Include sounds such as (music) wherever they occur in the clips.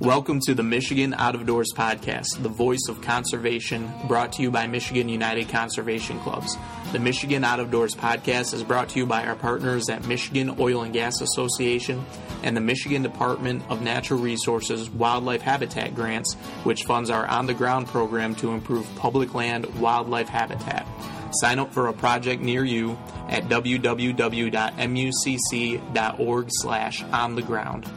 Welcome to the Michigan Out of Doors podcast, the voice of conservation, brought to you by Michigan United Conservation Clubs. The Michigan Out of Doors podcast is brought to you by our partners at Michigan Oil and Gas Association and the Michigan Department of Natural Resources Wildlife Habitat Grants, which funds our on the ground program to improve public land wildlife habitat. Sign up for a project near you at www.mucc.org slash on the ground.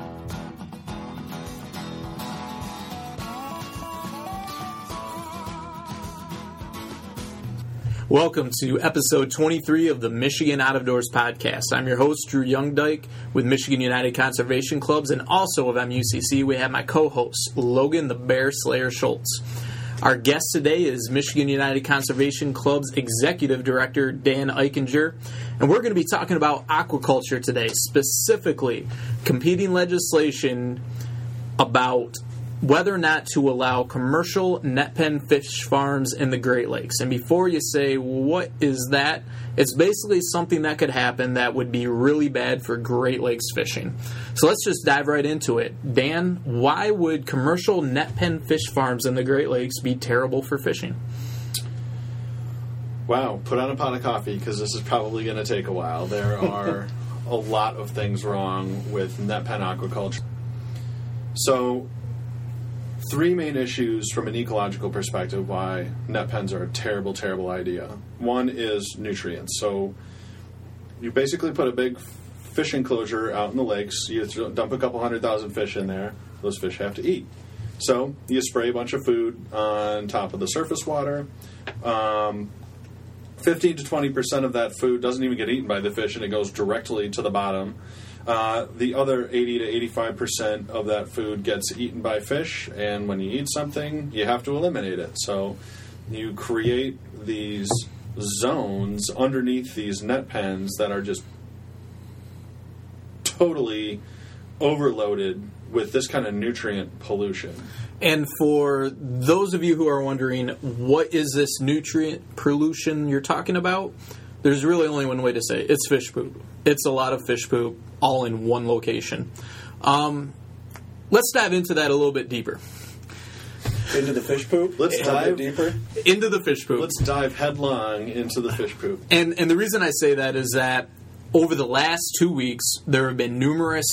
Welcome to episode 23 of the Michigan Out of Doors podcast. I'm your host, Drew YoungeDyke, with Michigan United Conservation Clubs and also of MUCC. We have my co host, Logan the Bear Slayer Schultz. Our guest today is Michigan United Conservation Club's Executive Director, Dan Eichinger, and we're going to be talking about aquaculture today, specifically competing legislation about whether or not to allow commercial net pen fish farms in the Great Lakes. And before you say, what is that? It's basically something that could happen that would be really bad for Great Lakes fishing. So let's just dive right into it. Dan, why would commercial net pen fish farms in the Great Lakes be terrible for fishing? Wow, put on a pot of coffee because this is probably going to take a while. There (laughs) are a lot of things wrong with net pen aquaculture. So, three main issues from an ecological perspective why net pens are a terrible, terrible idea. One is nutrients. So you basically put a big fish enclosure out in the lakes, you dump a couple hundred thousand fish in there, those fish have to eat. So you spray a bunch of food on top of the surface water. Um, 15 to 20 percent of that food doesn't even get eaten by the fish and it goes directly to the bottom uh, the other 80 to 85% of that food gets eaten by fish, and when you eat something, you have to eliminate it. So you create these zones underneath these net pens that are just totally overloaded with this kind of nutrient pollution. And for those of you who are wondering, what is this nutrient pollution you're talking about? There's really only one way to say it. it's fish poop. It's a lot of fish poop all in one location. Um, let's dive into that a little bit deeper. Into the fish poop. Let's dive deeper into the fish poop. Let's dive headlong into the fish poop. And and the reason I say that is that over the last two weeks there have been numerous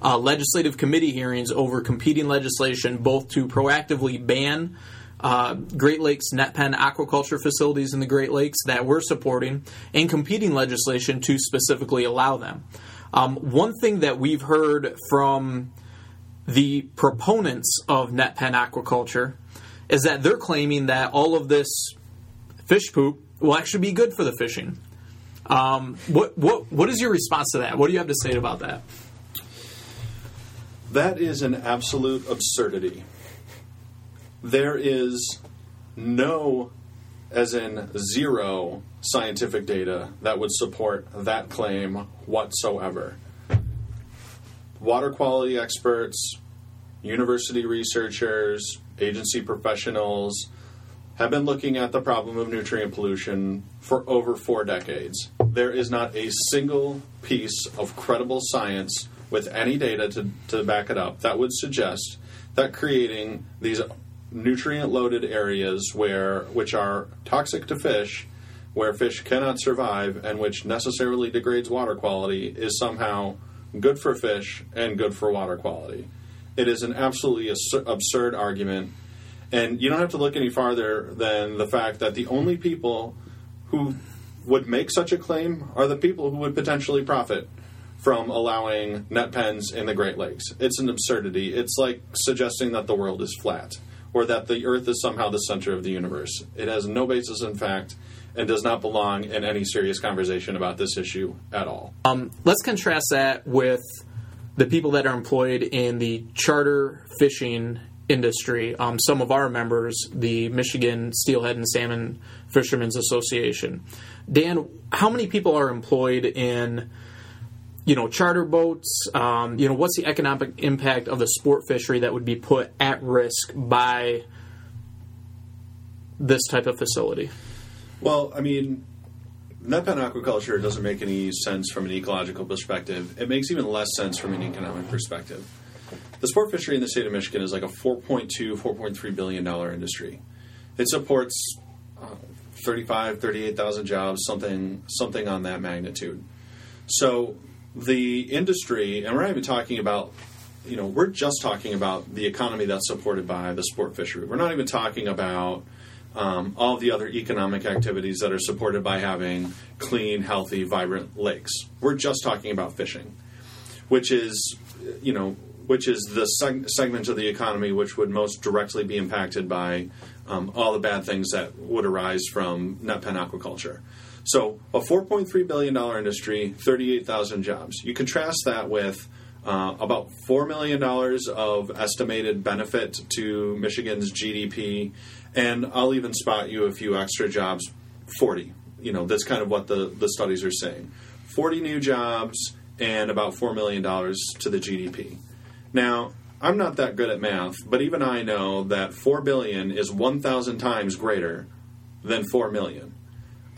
uh, legislative committee hearings over competing legislation, both to proactively ban uh, Great Lakes net pen aquaculture facilities in the Great Lakes that we're supporting, and competing legislation to specifically allow them. Um, one thing that we've heard from the proponents of net pen aquaculture is that they're claiming that all of this fish poop will actually be good for the fishing. Um, what what what is your response to that? What do you have to say about that? That is an absolute absurdity. There is no, as in zero, scientific data that would support that claim whatsoever. Water quality experts, university researchers, agency professionals have been looking at the problem of nutrient pollution for over four decades. There is not a single piece of credible science with any data to, to back it up that would suggest that creating these nutrient loaded areas where which are toxic to fish where fish cannot survive and which necessarily degrades water quality is somehow good for fish and good for water quality. It is an absolutely absurd argument. And you don't have to look any farther than the fact that the only people who would make such a claim are the people who would potentially profit from allowing net pens in the Great Lakes. It's an absurdity. It's like suggesting that the world is flat or that the Earth is somehow the center of the universe. It has no basis in fact and does not belong in any serious conversation about this issue at all. Um, let's contrast that with the people that are employed in the charter fishing industry. Um, some of our members, the Michigan Steelhead and Salmon Fishermen's Association. Dan, how many people are employed in you know charter boats? Um, you know, what's the economic impact of the sport fishery that would be put at risk by this type of facility? Well, I mean, net pen aquaculture doesn't make any sense from an ecological perspective. It makes even less sense from an economic perspective. the sport fishery in the state of Michigan is like a 4.2, 4.3 billion dollar industry. It supports uh, 35, 38,000 jobs, something something on that magnitude. So the industry, and we're not even talking about, you know, we're just talking about the economy that's supported by the sport fishery. We're not even talking about um, all the other economic activities that are supported by having clean, healthy, vibrant lakes. We're just talking about fishing, which is, you know, which is the seg- segment of the economy which would most directly be impacted by um, all the bad things that would arise from net pen aquaculture. So, a $4.3 billion industry, 38,000 jobs. You contrast that with uh, about $4 million of estimated benefit to Michigan's GDP, and I'll even spot you a few extra jobs 40. You know, that's kind of what the, the studies are saying. 40 new jobs and about $4 million to the GDP. Now, I'm not that good at math, but even I know that 4 billion is 1,000 times greater than 4 million.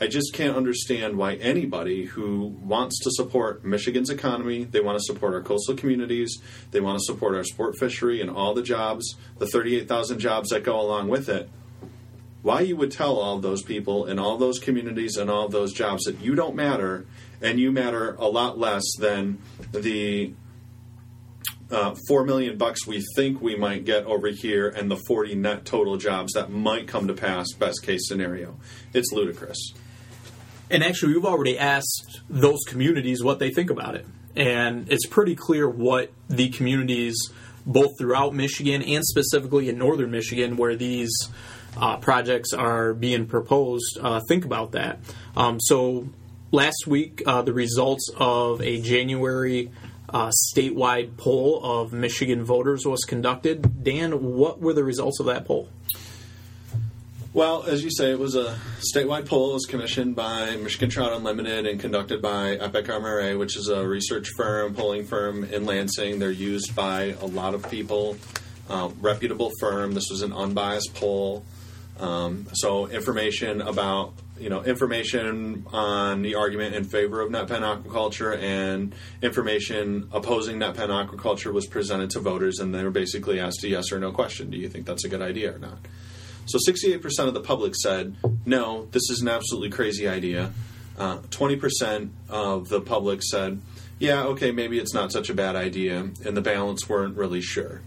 I just can't understand why anybody who wants to support Michigan's economy, they want to support our coastal communities, they want to support our sport fishery and all the jobs, the 38,000 jobs that go along with it, why you would tell all those people in all those communities and all those jobs that you don't matter and you matter a lot less than the uh, four million bucks we think we might get over here and the 40 net total jobs that might come to pass best case scenario it's ludicrous And actually, we've already asked those communities what they think about it. And it's pretty clear what the communities, both throughout Michigan and specifically in northern Michigan, where these uh, projects are being proposed, uh, think about that. Um, so last week, uh, the results of a January uh, statewide poll of Michigan voters was conducted. Dan, what were the results of that poll? well as you say it was a statewide poll. It was commissioned by michigan trout unlimited and conducted by epic mra which is a research firm polling firm in lansing. They're used by a lot of people. Uh, reputable firm. This was an unbiased poll. Um, so information about you know information on the argument in favor of net pen aquaculture and information opposing net pen aquaculture was presented to voters and they were basically asked a yes or no question. Do you think that's a good idea or not? So 68% of the public said no this is an absolutely crazy idea. Uh, 20% of the public said yeah okay maybe it's not such a bad idea and the balance weren't really sure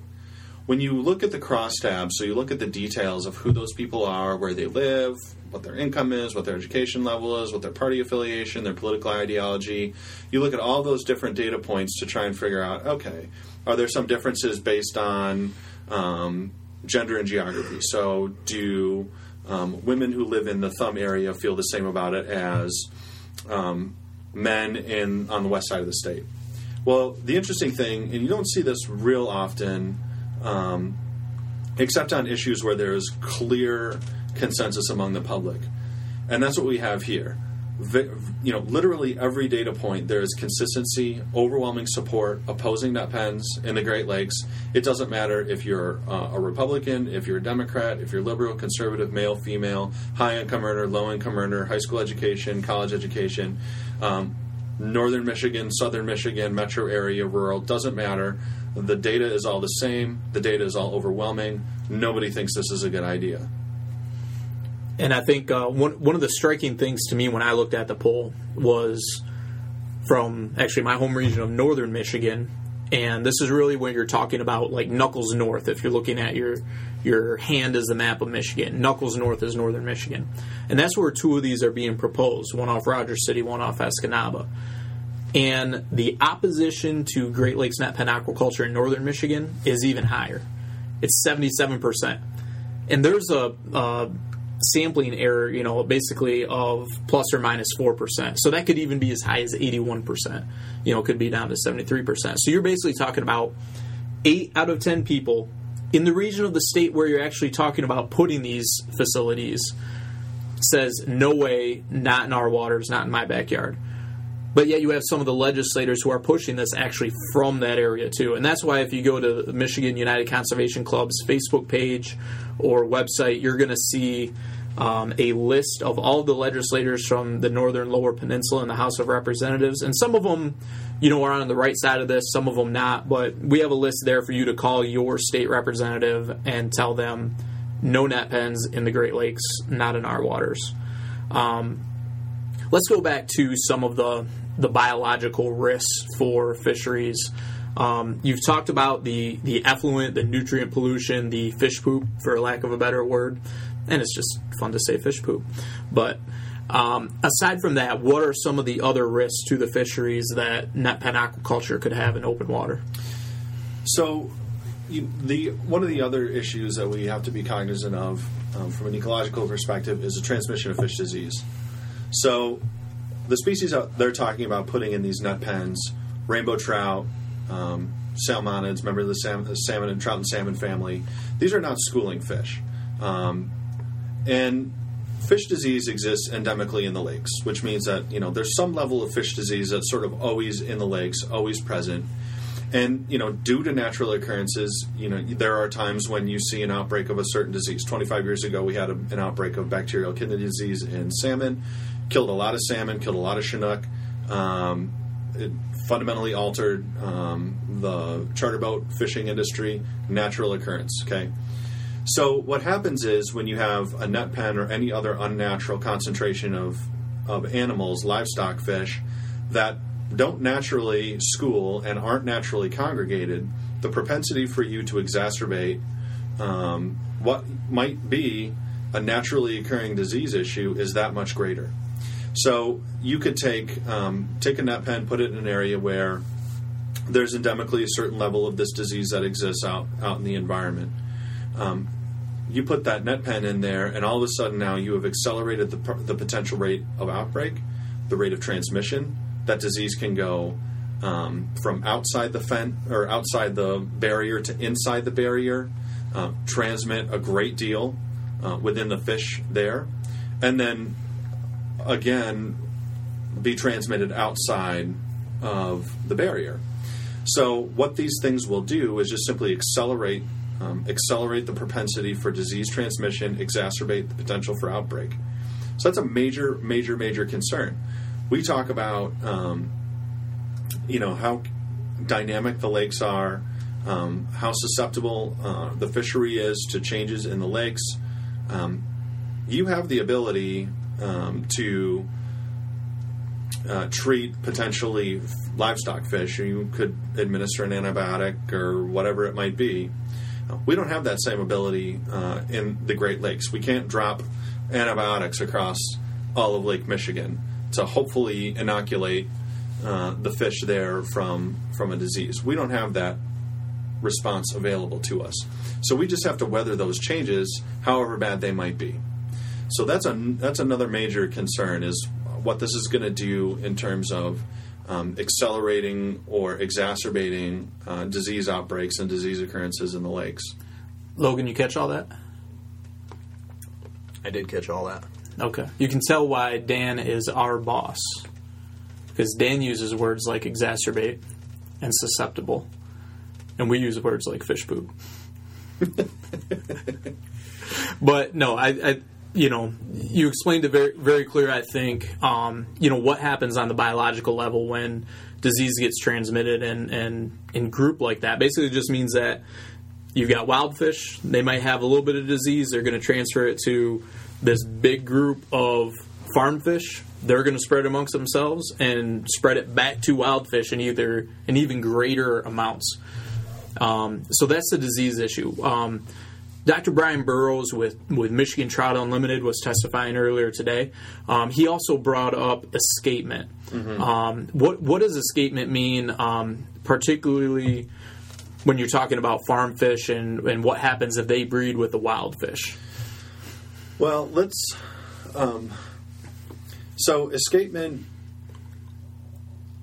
when you look at the crosstabs, so you look at the details of who those people are, where they live, what their income is, what their education level is, what their party affiliation, their political ideology, you look at all those different data points to try and figure out okay, are there some differences based on um, gender and geography? So, do um, women who live in the thumb area feel the same about it as um, men in on the west side of the state? Well, the interesting thing, and you don't see this real often um, except on issues where there is clear consensus among the public. And that's what we have here. You know, literally every data point, there is consistency, overwhelming support, opposing net pens in the Great Lakes. It doesn't matter if you're uh, a Republican, if you're a Democrat, if you're liberal, conservative, male, female, high income earner, low income earner, high school education, college education. Um, Northern Michigan, Southern Michigan, metro area, rural, doesn't matter. The data is all the same. The data is all overwhelming. Nobody thinks this is a good idea. And I think uh, one one of the striking things to me when I looked at the poll was from actually my home region of northern Michigan, and this is really when you're talking about like Knuckles North. If you're looking at your your hand is the map of Michigan, Knuckles North is northern Michigan, and that's where two of these are being proposed: one off Rogers City, one off Escanaba. And the opposition to Great Lakes net pen aquaculture in northern Michigan is even higher. It's 77%. And there's a, a sampling error, you know, basically of plus or minus 4%. So that could even be as high as 81%. You know, it could be down to 73%. So you're basically talking about 8 out of 10 people in the region of the state where you're actually talking about putting these facilities says, no way, not in our waters, not in my backyard. But yet you have some of the legislators who are pushing this actually from that area too. And that's why if you go to the Michigan United Conservation Club's Facebook page or website, you're going to see um, a list of all the legislators from the northern lower peninsula in the House of Representatives, and some of them, you know, are on the right side of this, some of them not. But we have a list there for you to call your state representative and tell them no net pens in the Great Lakes, not in our waters. Um, let's go back to some of the the biological risks for fisheries. Um, you've talked about the the effluent, the nutrient pollution, the fish poop, for lack of a better word, and it's just fun to say fish poop. But um, aside from that, what are some of the other risks to the fisheries that net pen aquaculture could have in open water? So, you, the one of the other issues that we have to be cognizant of um, from an ecological perspective is the transmission of fish disease. So, the species they're talking about putting in these net pens, rainbow trout, um, salmonids, remember the salmon, the salmon and trout and salmon family. These are not schooling fish, um, and fish disease exists endemically in the lakes, which means that you know there's some level of fish disease that's sort of always in the lakes, always present. And you know, due to natural occurrences, you know there are times when you see an outbreak of a certain disease. Twenty-five years ago, we had a, an outbreak of bacterial kidney disease in salmon, killed a lot of salmon, killed a lot of chinook. Um, it fundamentally altered um, the charter boat fishing industry. Natural occurrence. Okay. So what happens is when you have a net pen or any other unnatural concentration of of animals, livestock fish that don't naturally school and aren't naturally congregated, the propensity for you to exacerbate um, what might be a naturally occurring disease issue is that much greater. So you could take um, take a net pen, put it in an area where there's endemically a certain level of this disease that exists out out in the environment. Um, you put that net pen in there, and all of a sudden now you have accelerated the, the potential rate of outbreak, the rate of transmission. That disease can go um, from outside the pen or outside the barrier to inside the barrier, uh, transmit a great deal uh, within the fish there, and then again be transmitted outside of the barrier. So what these things will do is just simply accelerate um, accelerate the propensity for disease transmission, exacerbate the potential for outbreak. So that's a major, major, major concern. We talk about um, you know how dynamic the lakes are, um, how susceptible uh, the fishery is to changes in the lakes. Um, you have the ability um, to uh, treat potentially livestock fish. You could administer an antibiotic or whatever it might be. We don't have that same ability uh, in the Great Lakes. We can't drop antibiotics across all of Lake Michigan to hopefully inoculate uh, the fish there from from a disease. We don't have that response available to us. So we just have to weather those changes, however bad they might be. So that's a that's another major concern is what this is going to do in terms of um, accelerating or exacerbating uh, disease outbreaks and disease occurrences in the lakes. Logan, you catch all that? I did catch all that. Okay. You can tell why Dan is our boss. Because Dan uses words like exacerbate and susceptible. And we use words like fish poop. (laughs) but no, I, I you know, you explained it very, very clear. I think, um, you know, what happens on the biological level when disease gets transmitted and and in group like that. Basically, just means that you've got wild fish. They might have a little bit of disease. They're going to transfer it to this big group of farm fish. They're going to spread amongst themselves and spread it back to wild fish in either in even greater amounts. Um, so that's the disease issue. Um, Dr. Bryan Burroughs with, with Michigan Trout Unlimited was testifying earlier today. Um, he also brought up escapement. Mm-hmm. Um, what what does escapement mean, um, particularly when you're talking about farm fish and, and what happens if they breed with the wild fish? Well, let's. Um, so escapement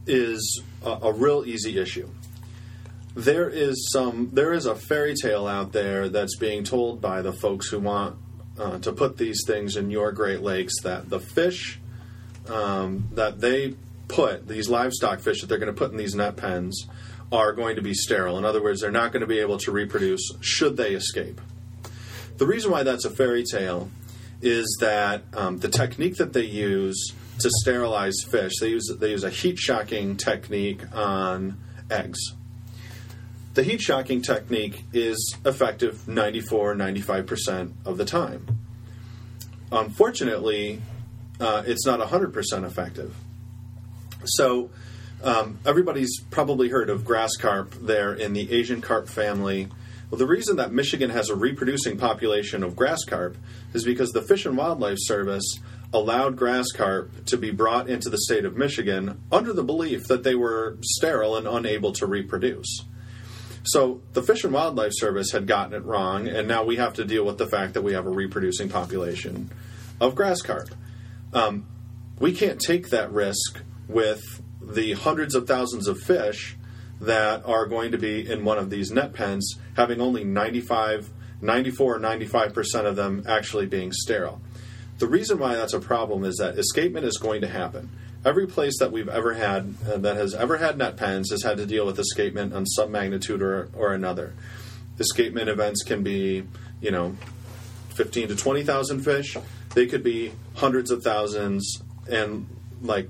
is a, a real easy issue there is some there is a fairy tale out there that's being told by the folks who want uh, to put these things in your Great Lakes that the fish um, that they put these livestock fish that they're going to put in these net pens are going to be sterile. In other words, they're not going to be able to reproduce should they escape. The reason why that's a fairy tale is that um, the technique that they use to sterilize fish, they use they use a heat shocking technique on eggs. The heat shocking technique is effective 94 95% of the time. Unfortunately, uh, it's not 100% effective. So, um, everybody's probably heard of grass carp they're in the Asian carp family. Well, the reason that Michigan has a reproducing population of grass carp is because the Fish and Wildlife Service allowed grass carp to be brought into the state of Michigan under the belief that they were sterile and unable to reproduce. So the Fish and Wildlife Service had gotten it wrong, and now we have to deal with the fact that we have a reproducing population of grass carp. Um, we can't take that risk with the hundreds of thousands of fish that are going to be in one of these net pens, having only 95, 94 or 95% of them actually being sterile. The reason why that's a problem is that escapement is going to happen. Every place that we've ever had uh, that has ever had net pens has had to deal with escapement on some magnitude or, or another. Escapement events can be, you know, 15 to 20,000 fish. They could be hundreds of thousands and like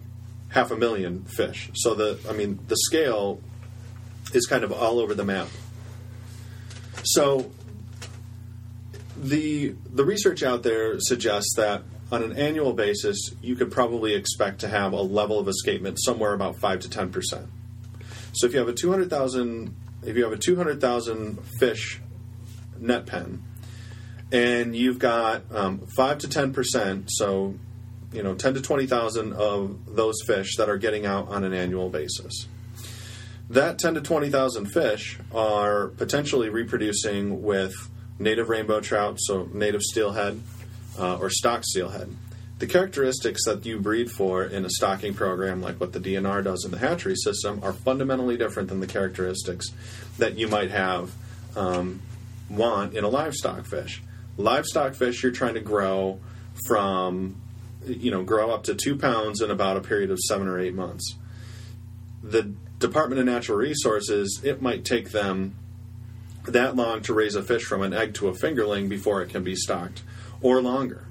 half a million fish. So the I mean the scale is kind of all over the map. So the the research out there suggests that on an annual basis, you could probably expect to have a level of escapement somewhere about five to ten percent. So if you have a two hundred thousand, if you have a two hundred thousand fish net pen, and you've got um, five to ten percent, so you know ten to twenty thousand of those fish that are getting out on an annual basis. That ten to twenty thousand fish are potentially reproducing with native rainbow trout, so native steelhead uh, or stock steelhead. The characteristics that you breed for in a stocking program, like what the DNR does in the hatchery system, are fundamentally different than the characteristics that you might have um, want in a livestock fish. Livestock fish, you're trying to grow from, you know, grow up to two pounds in about a period of seven or eight months. The Department of Natural Resources, it might take them that long to raise a fish from an egg to a fingerling before it can be stocked, or longer.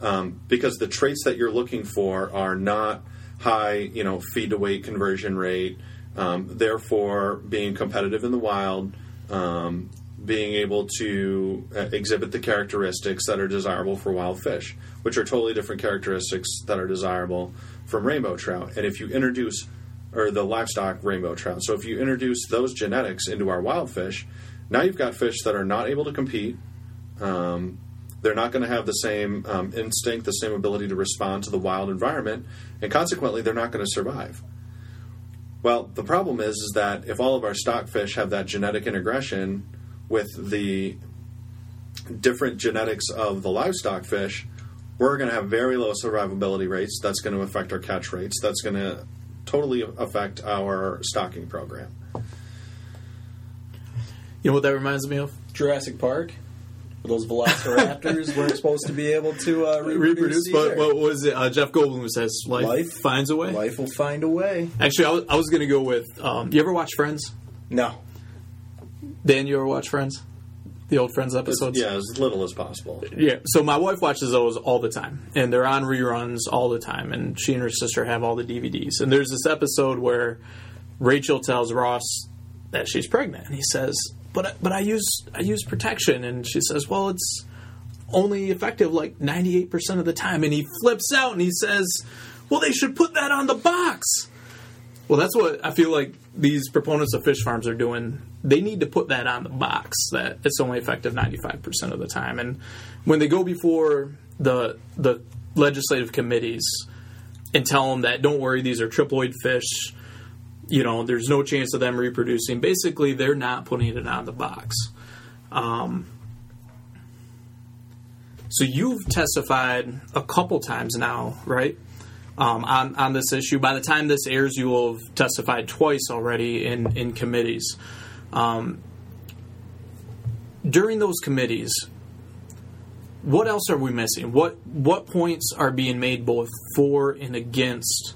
Um, because the traits that you're looking for are not high, you know, feed to weight conversion rate, um, therefore being competitive in the wild, um, being able to uh, exhibit the characteristics that are desirable for wild fish, which are totally different characteristics that are desirable from rainbow trout. And if you introduce, or the livestock rainbow trout, so if you introduce those genetics into our wild fish, now you've got fish that are not able to compete. Um, they're not going to have the same um, instinct, the same ability to respond to the wild environment, and consequently, they're not going to survive. Well, the problem is, is that if all of our stock fish have that genetic integration with the different genetics of the livestock fish, we're going to have very low survivability rates. That's going to affect our catch rates. That's going to totally affect our stocking program. You know what that reminds me of? Jurassic Park. Those velociraptors weren't supposed to be able to uh, reproduce. Reproduce, but what was it? Uh, Jeff Goldblum says life, Life- finds a way. Life will find a way. Actually, I was, I was going to go with. Um, you ever watch Friends? No. Dan, you ever watch Friends? The old Friends episodes. Yeah, as little as possible. Yeah, so my wife watches those all the time, and they're on reruns all the time. And she and her sister have all the DVDs. And there's this episode where Rachel tells Ross that she's pregnant, and he says, "But but I use I use protection," and she says, "Well, it's only effective like 98 percent of the time." And he flips out and he says, "Well, they should put that on the box." Well, that's what I feel like these proponents of fish farms are doing. They need to put that on the box that it's only effective 95% of the time. And when they go before the the legislative committees and tell them that don't worry, these are triploid fish, you know, there's no chance of them reproducing. Basically, they're not putting it on the box. Um, so you've testified a couple times now, right? um, on on this issue. By the time this airs, you will have testified twice already in in committees. Um, during those committees, what else are we missing? What what points are being made both for and against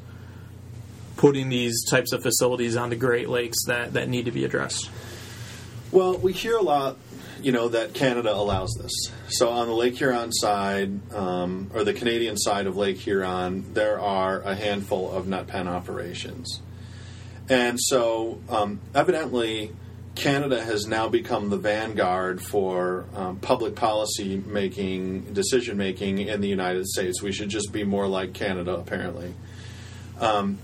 putting these types of facilities on the Great Lakes that, that need to be addressed? Well, we hear a lot, you know, that Canada allows this. So on the Lake Huron side, um, or the Canadian side of Lake Huron, there are a handful of net pen operations. And so, um, evidently, Canada has now become the vanguard for um, public policy making, decision making in the United States. We should just be more like Canada, apparently. Um,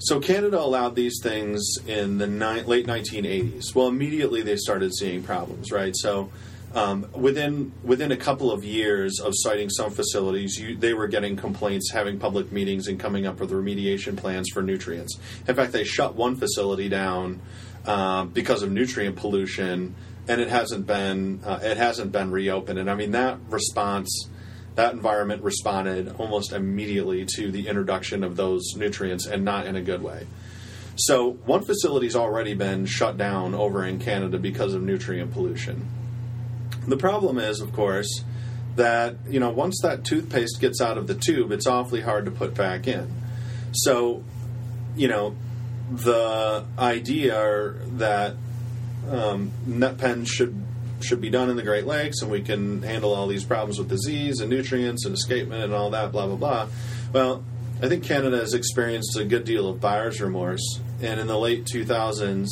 so Canada allowed these things in the ni- late 1980s. Well, immediately they started seeing problems, right? So um, within within a couple of years of siting some facilities, you, they were getting complaints, having public meetings, and coming up with remediation plans for nutrients. In fact, they shut one facility down uh, because of nutrient pollution, and it hasn't been uh, it hasn't been reopened. And I mean that response that environment responded almost immediately to the introduction of those nutrients and not in a good way. So, one facility's already been shut down over in Canada because of nutrient pollution. The problem is, of course, that you know once that toothpaste gets out of the tube, it's awfully hard to put back in. So, you know, the idea that um, net pen should should be done in the Great Lakes, and we can handle all these problems with disease and nutrients and escapement and all that, blah blah blah. Well, I think Canada has experienced a good deal of buyer's remorse, and in the late 2000s,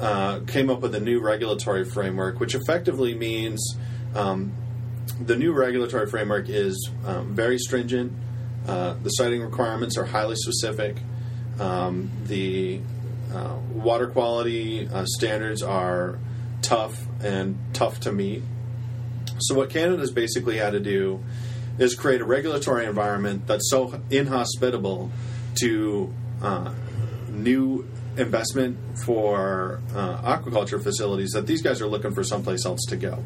uh, came up with a new regulatory framework, which effectively means um, the new regulatory framework is um, very stringent. Uh, the siting requirements are highly specific. Um, the uh, water quality uh, standards are tough and tough to meet. So, what Canada's basically had to do is create a regulatory environment that's so inhospitable to uh, new investment for uh, aquaculture facilities that these guys are looking for someplace else to go.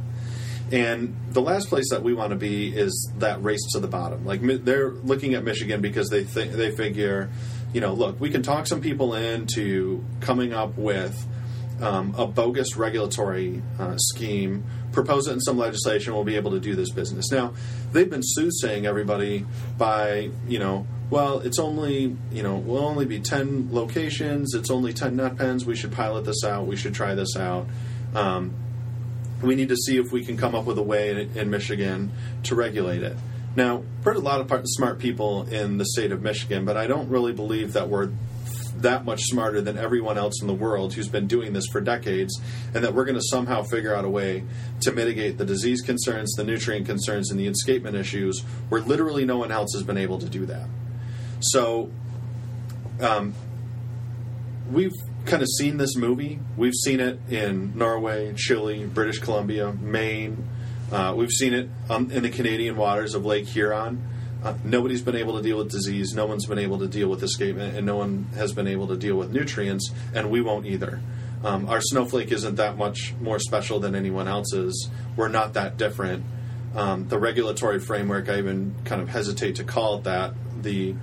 And the last place that we want to be is that race to the bottom. Like they're looking at Michigan because they think they figure, you know, look, we can talk some people into coming up with um, a bogus regulatory uh, scheme, propose it in some legislation, we'll be able to do this business. Now, they've been soothsaying everybody by, you know, well, it's only, you know, will only be 10 locations, it's only 10 net pens, we should pilot this out, we should try this out. Um, we need to see if we can come up with a way in, in Michigan to regulate it. Now, heard a lot of smart people in the state of Michigan, but I don't really believe that we're that much smarter than everyone else in the world who's been doing this for decades, and that we're going to somehow figure out a way to mitigate the disease concerns, the nutrient concerns, and the escapement issues where literally no one else has been able to do that. So, um, we've kind of seen this movie. We've seen it in Norway, Chile, British Columbia, Maine. Uh, we've seen it um, in the Canadian waters of Lake Huron. Uh, nobody's been able to deal with disease. No one's been able to deal with escape, and no one has been able to deal with nutrients, and we won't either. Um, our snowflake isn't that much more special than anyone else's. We're not that different. Um, the regulatory framework, I even kind of hesitate to call it that. The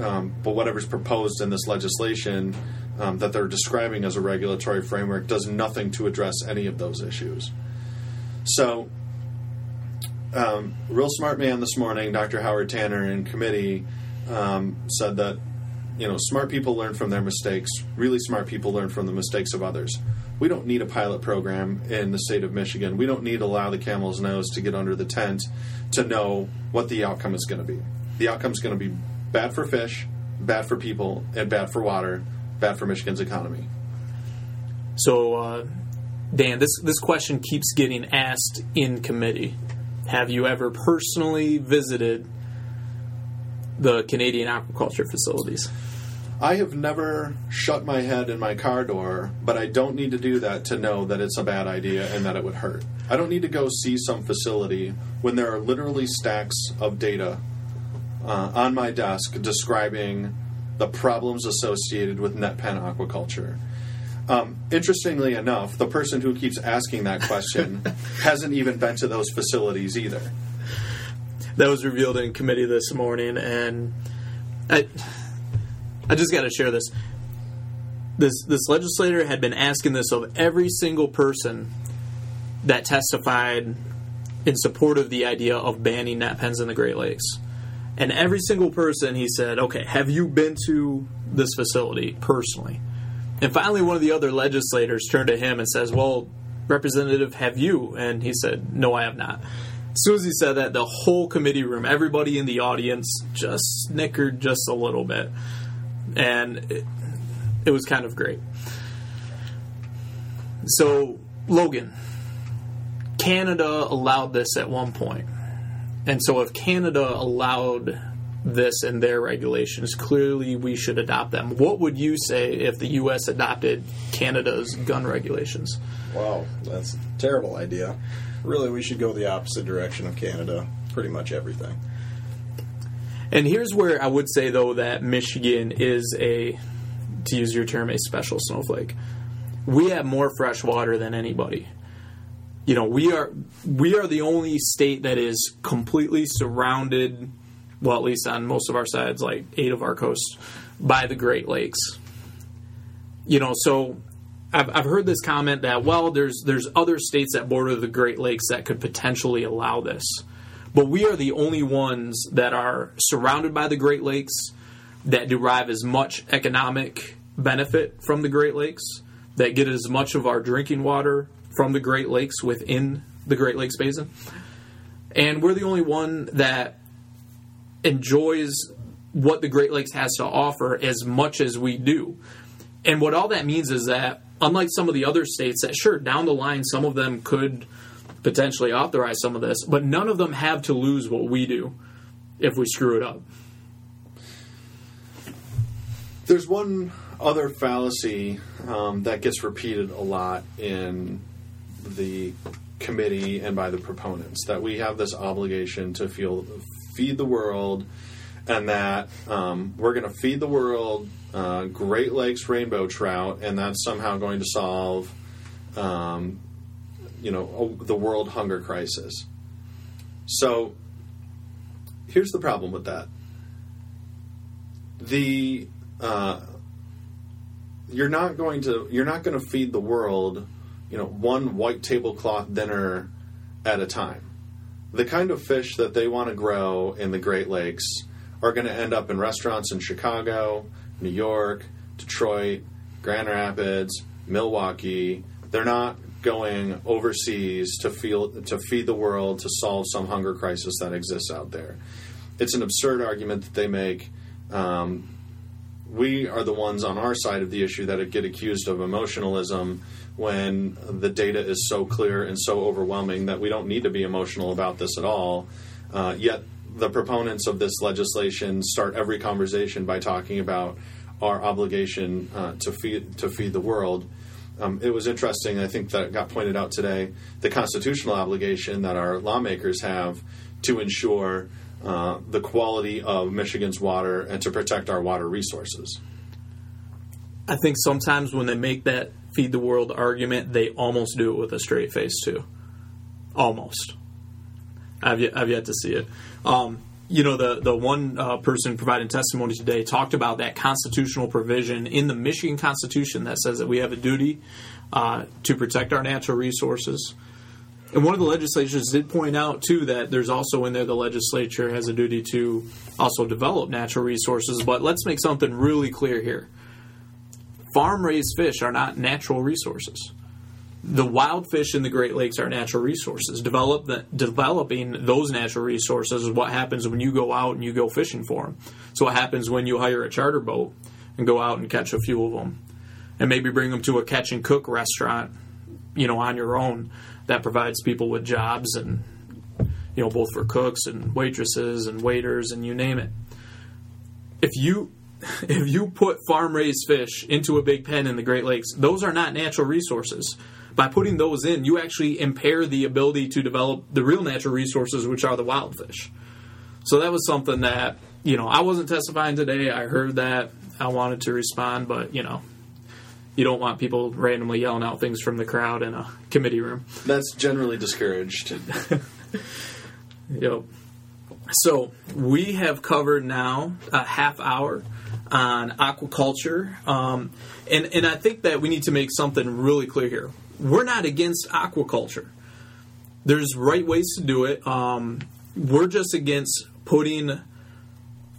um, but whatever's proposed in this legislation um, that they're describing as a regulatory framework does nothing to address any of those issues. So um, real smart man this morning, Dr. Howard Tanner in committee um, said that you know smart people learn from their mistakes. Really smart people learn from the mistakes of others. We don't need a pilot program in the state of Michigan. We don't need to allow the camel's nose to get under the tent to know what the outcome is going to be. The outcome is going to be bad for fish, bad for people, and bad for water, bad for Michigan's economy. So, uh, Dan, this this question keeps getting asked in committee. Have you ever personally visited the Canadian aquaculture facilities? I have never shut my head in my car door, but I don't need to do that to know that it's a bad idea and that it would hurt. I don't need to go see some facility when there are literally stacks of data uh, on my desk describing the problems associated with net pen aquaculture. Um, interestingly enough, the person who keeps asking that question (laughs) hasn't even been to those facilities either. That was revealed in committee this morning, and I, I just got to share this. This this legislator had been asking this of every single person that testified in support of the idea of banning net pens in the Great Lakes. And every single person, he said, "Okay, have you been to this facility personally?" And finally, one of the other legislators turned to him and says, Well, Representative, have you? And he said, No, I have not. As soon as he said that, the whole committee room, everybody in the audience just snickered just a little bit. And it, it was kind of great. So, Logan, Canada allowed this at one point. And so, if Canada allowed this in their regulations, clearly we should adopt them. What would you say if the U.S. adopted Canada's gun regulations? Wow, that's a terrible idea. Really, we should go the opposite direction of Canada. Pretty much everything. And here's where I would say, though, that Michigan is a, to use your term, a special snowflake. We have more fresh water than anybody. You know, we are we are the only state that is completely surrounded, well, at least on most of our sides, like eight of our coasts, by the Great Lakes. You know, so I've, I've heard this comment that well, there's there's other states that border the Great Lakes that could potentially allow this, but we are the only ones that are surrounded by the Great Lakes that derive as much economic benefit from the Great Lakes, that get as much of our drinking water from the Great Lakes within the Great Lakes Basin, and we're the only one that enjoys what the Great Lakes has to offer as much as we do. And what all that means is that unlike some of the other states that sure down the line some of them could potentially authorize some of this but none of them have to lose what we do if we screw it up There's one other fallacy um, that gets repeated a lot in the committee and by the proponents that we have this obligation to feel, feed the world and that um, we're going to feed the world uh, Great Lakes rainbow trout, and that's somehow going to solve, um, you know, the world hunger crisis. So, here's the problem with that: the uh, you're not going to you're not going to feed the world, you know, one white tablecloth dinner at a time. The kind of fish that they want to grow in the Great Lakes are going to end up in restaurants in Chicago, New York, Detroit, Grand Rapids, Milwaukee. They're not going overseas to feel to feed the world to solve some hunger crisis that exists out there. It's an absurd argument that they make. Um, we are the ones on our side of the issue that get accused of emotionalism when the data is so clear and so overwhelming that we don't need to be emotional about this at all. Uh, yet the proponents of this legislation start every conversation by talking about our obligation uh, to feed to feed the world. Um, it was interesting. I think that got pointed out today. The constitutional obligation that our lawmakers have to ensure uh, the quality of Michigan's water and to protect our water resources. I think sometimes when they make that feed the world argument, they almost do it with a straight face too. Almost. I've yet, I've yet to see it. Um, you know, the the one uh, person providing testimony today talked about that constitutional provision in the Michigan Constitution that says that we have a duty uh, to protect our natural resources. And one of the legislatures did point out too that there's also in there the legislature has a duty to also develop natural resources. But let's make something really clear here: farm raised fish are not natural resources the wild fish in the Great Lakes are natural resources. Develop the, developing those natural resources is what happens when you go out and you go fishing for them. So what happens when you hire a charter boat and go out and catch a few of them, and maybe bring them to a catch and cook restaurant, you know, on your own that provides people with jobs and you know both for cooks and waitresses and waiters and you name it. If you (laughs) if you put farm raised fish into a big pen in the Great Lakes, those are not natural resources by putting those in, you actually impair the ability to develop the real natural resources, which are the wild fish. So that was something that, you know, I wasn't testifying today. I heard that. I wanted to respond, but, you know, you don't want people randomly yelling out things from the crowd in a committee room. That's generally discouraged. (laughs) yep. So we have covered now a half hour on aquaculture, um, and and I think that we need to make something really clear here we're not against aquaculture. There's right ways to do it. Um, we're just against putting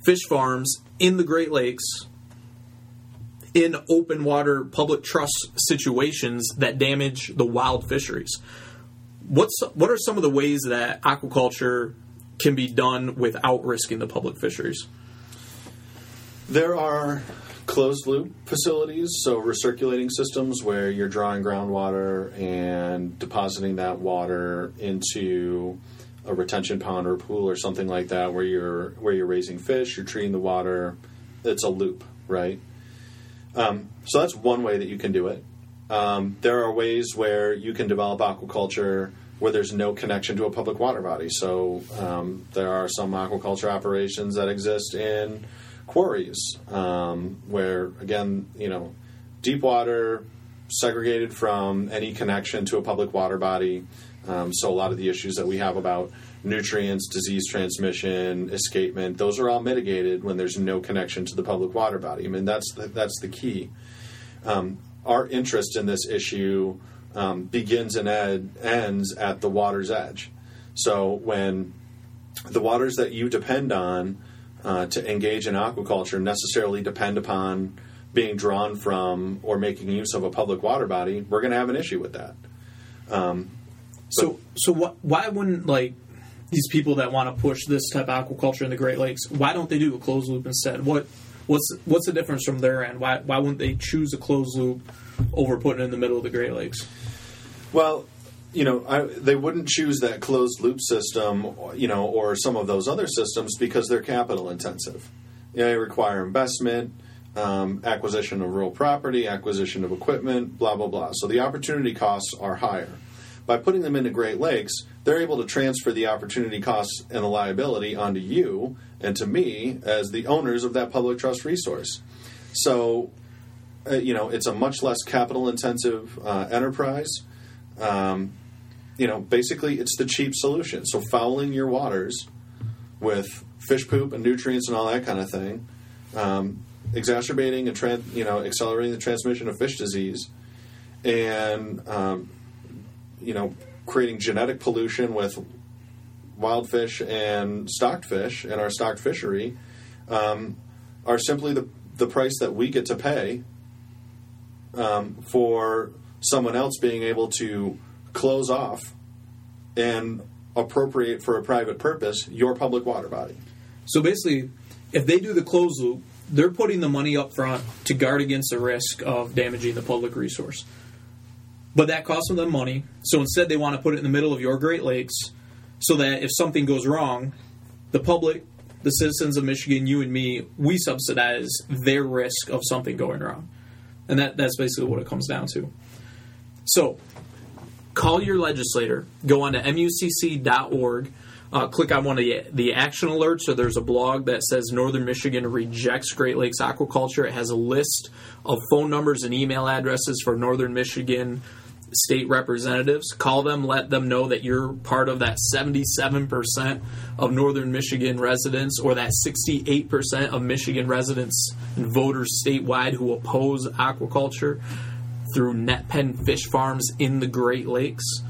fish farms in the Great Lakes in open water public trust situations that damage the wild fisheries. What's what are some of the ways that aquaculture can be done without risking the public fisheries? There are closed loop facilities, so recirculating systems where you're drawing groundwater and depositing that water into a retention pond or pool or something like that where you're where you're raising fish, you're treating the water. It's a loop, right? Um, so that's one way that you can do it. Um, there are ways where you can develop aquaculture where there's no connection to a public water body. So um, there are some aquaculture operations that exist in quarries, um, where again, you know, deep water, segregated from any connection to a public water body. Um, so a lot of the issues that we have about nutrients, disease transmission, escapement, those are all mitigated when there's no connection to the public water body. I mean, that's the, that's the key. Um, our interest in this issue um, begins and ed- ends at the water's edge. So when the waters that you depend on uh, to engage in aquaculture necessarily depend upon being drawn from or making use of a public water body, we're going to have an issue with that. Um, so, so what, why wouldn't like these people that want to push this type of aquaculture in the Great Lakes? Why don't they do a closed loop instead? What what's what's the difference from their end? Why why wouldn't they choose a closed loop over putting in the middle of the Great Lakes? Well, you know, I, they wouldn't choose that closed loop system, you know, or some of those other systems because they're capital intensive. They require investment, um, acquisition of real property, acquisition of equipment, blah blah blah. So the opportunity costs are higher. By putting them into Great Lakes, they're able to transfer the opportunity costs and the liability onto you and to me as the owners of that public trust resource. So, uh, you know, it's a much less capital intensive uh, enterprise. Um, you know, basically, it's the cheap solution. So, fouling your waters with fish poop and nutrients and all that kind of thing, um, exacerbating and you know accelerating the transmission of fish disease, and um, you know creating genetic pollution with wild fish and stocked fish in our stocked fishery um, are simply the the price that we get to pay um, for someone else being able to close off and appropriate for a private purpose your public water body. So basically, if they do the closed loop, they're putting the money up front to guard against the risk of damaging the public resource. But that costs them money. So instead, they want to put it in the middle of your Great Lakes so that if something goes wrong, the public, the citizens of Michigan, you and me, we subsidize their risk of something going wrong. And that, that's basically what it comes down to. So, call your legislator, go on to mucc.org, uh, click on one of the, the action alerts. So, there's a blog that says Northern Michigan rejects Great Lakes aquaculture. It has a list of phone numbers and email addresses for Northern Michigan state representatives. Call them, let them know that you're part of that 77% of northern Michigan residents or that 68% of Michigan residents and voters statewide who oppose aquaculture through net pen fish farms in the Great Lakes.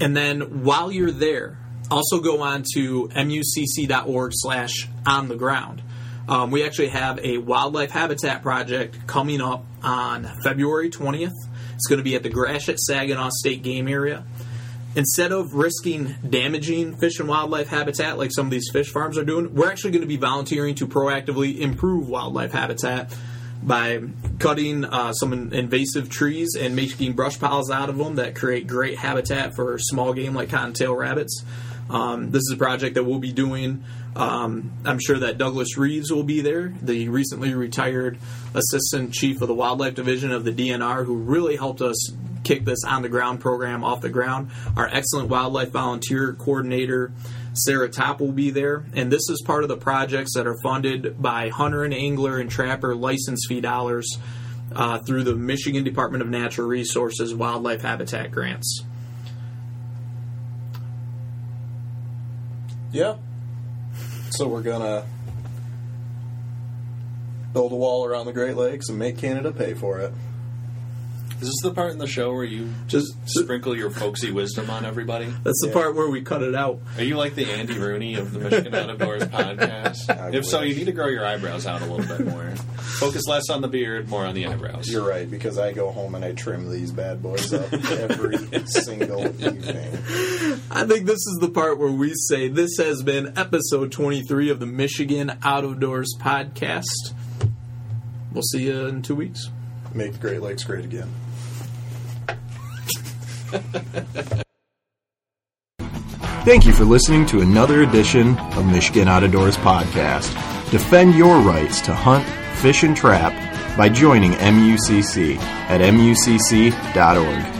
And then while you're there, also go on to mucc.org slash on the ground. Um, we actually have a wildlife habitat project coming up on February 20th. It's going to be at the Gratiot Saginaw State Game Area. Instead of risking damaging fish and wildlife habitat like some of these fish farms are doing, we're actually going to be volunteering to proactively improve wildlife habitat by cutting uh, some invasive trees and making brush piles out of them that create great habitat for small game like cottontail rabbits. Um, this is a project that we'll be doing. Um, I'm sure that Douglas Reeves will be there, the recently retired assistant chief of the wildlife division of the DNR, who really helped us kick this on the ground program off the ground. Our excellent wildlife volunteer coordinator, Sarah Top, will be there. And this is part of the projects that are funded by hunter and angler and trapper license fee dollars uh, through the Michigan Department of Natural Resources Wildlife Habitat Grants. Yeah. So we're gonna build a wall around the Great Lakes and make Canada pay for it. Is this the part in the show where you Just sprinkle your folksy wisdom on everybody? that's the Yeah. part where we cut it out. Are you like the Andy Rooney of the Michigan Out of Doors (laughs) podcast? I if so, you need to grow your eyebrows out a little bit more. Focus less on the beard, more on the eyebrows. You're right because I go home and I trim these bad boys up every (laughs) single evening. I think this is the part where we say this has been episode 23 of the Michigan Out of Doors podcast. We'll see you in two weeks. Make the Great Lakes great again. Thank you for listening to another edition of Michigan Out of Doors podcast. Defend your rights to hunt, fish, and trap by joining MUCC at mucc.org.